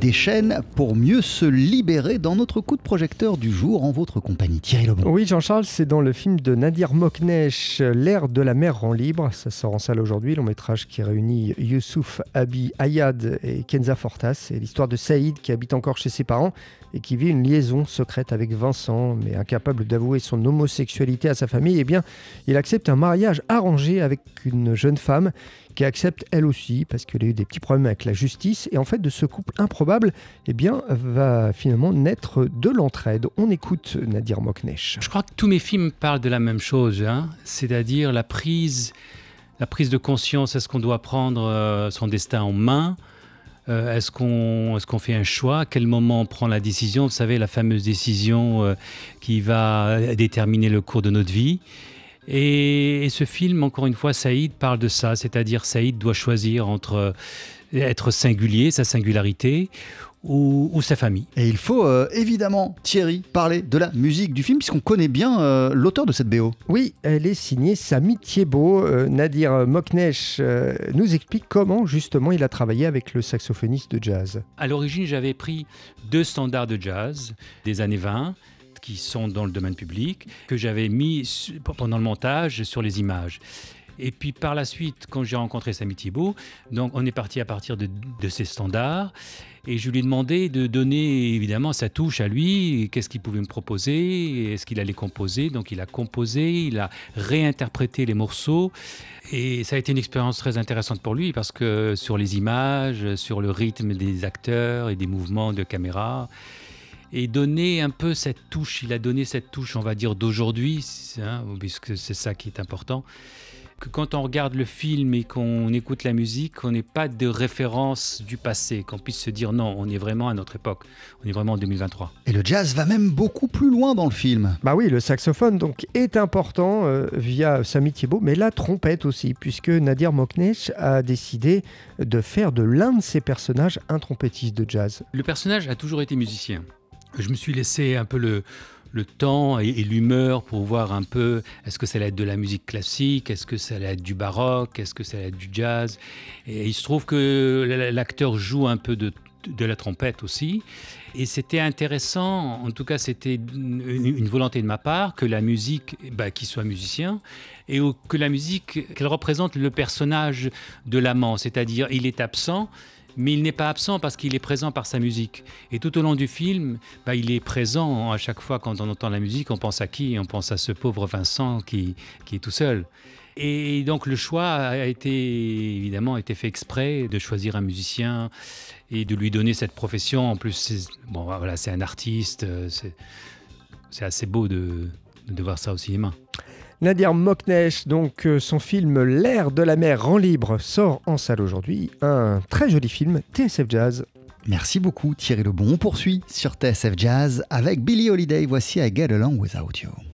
déchaîne pour mieux se libérer dans notre coup de projecteur du jour en votre compagnie. Thierry Lebon. Oui, Jean-Charles, c'est dans le film de Nadir Moknesh, L'air de la mer rend libre. Ça sort en salle aujourd'hui, long métrage qui réunit Youssouf Abi Ayad et Kenza Fortas. C'est l'histoire de Saïd qui habite encore chez ses parents et qui vit une liaison secrète avec Vincent, mais incapable d'avouer son homosexualité à sa famille. Eh bien, il accepte un mariage arrangé avec une jeune femme qui accepte elle aussi parce qu'elle a eu des petits problèmes avec la justice. Et en fait, de ce couple improbable, eh bien, va finalement naître de l'entraide. On écoute Nadir Moknesh. Je crois que tous mes films parlent de la même chose, hein. c'est-à-dire la prise, la prise de conscience. Est-ce qu'on doit prendre euh, son destin en main? Euh, Est-ce qu'on est fait un choix? À quel moment on prend la décision? Vous savez, la fameuse décision euh, qui va déterminer le cours de notre vie. Et, ce film, encore une fois, Saïd parle de ça, c'est-à-dire Saïd doit choisir entre euh, être singulier, sa singularité, ou, sa famille. Et il faut euh, évidemment, Thierry, parler de la musique du film, puisqu'on connaît bien euh, l'auteur de cette BO. Oui, elle est signée Samy Thiebaud. Nadir Moknesh nous explique comment justement il a travaillé avec le saxophoniste de jazz. À l'origine, j'avais pris deux standards de jazz des années 20 qui sont dans le domaine public, que j'avais mis pendant le montage sur les images. Et puis par la suite, quand j'ai rencontré Samy Thibault, donc on est parti à partir de, de ces standards. Et je lui ai demandé de donner évidemment sa touche à lui, qu'est-ce qu'il pouvait me proposer, est-ce qu'il allait composer. Donc il a composé, il a réinterprété les morceaux. Et ça a été une expérience très intéressante pour lui parce que sur les images, sur le rythme des acteurs et des mouvements de caméra, et donner un peu cette touche. Il a donné cette touche, on va dire, d'aujourd'hui, hein, puisque c'est ça qui est important. Que quand on regarde le film et qu'on écoute la musique, on n'ait pas de référence du passé, qu'on puisse se dire non, on est vraiment à notre époque, on est vraiment en 2023. Et le jazz va même beaucoup plus loin dans le film. Bah oui, le saxophone donc est important euh, via Samy Thiebaud, mais la trompette aussi, puisque Nadir Moknesh a décidé de faire de l'un de ses personnages un trompettiste de jazz. Le personnage a toujours été musicien je me suis laissé un peu le, temps et, l'humeur pour voir un peu est-ce que ça allait être de la musique classique, est-ce que ça allait être du baroque, est-ce que ça allait être du jazz. Et il se trouve que l'acteur joue un peu de, de la trompette aussi. Et c'était intéressant, en tout cas c'était une, volonté de ma part, que la musique, bah, qu'il soit musicien, et que la musique, qu'elle représente le personnage de l'amant, c'est-à-dire il est absent, mais il n'est pas absent parce qu'il est présent par sa musique. Et tout au long du film, bah, il est présent à chaque fois quand on entend la musique, on pense à qui? On pense à ce pauvre Vincent qui, est tout seul. Et donc le choix a été évidemment été fait exprès de choisir un musicien et de lui donner cette profession. En plus, bon, voilà, c'est un artiste, c'est, c'est assez beau de voir ça au cinéma. Nadir Moknesh, donc euh, son film L'air de la mer rend libre sort en salle aujourd'hui. Un très joli film, TSF Jazz. Merci beaucoup Thierry Lebon. On poursuit sur TSF Jazz avec Billie Holiday. Voici I Get Along Without You.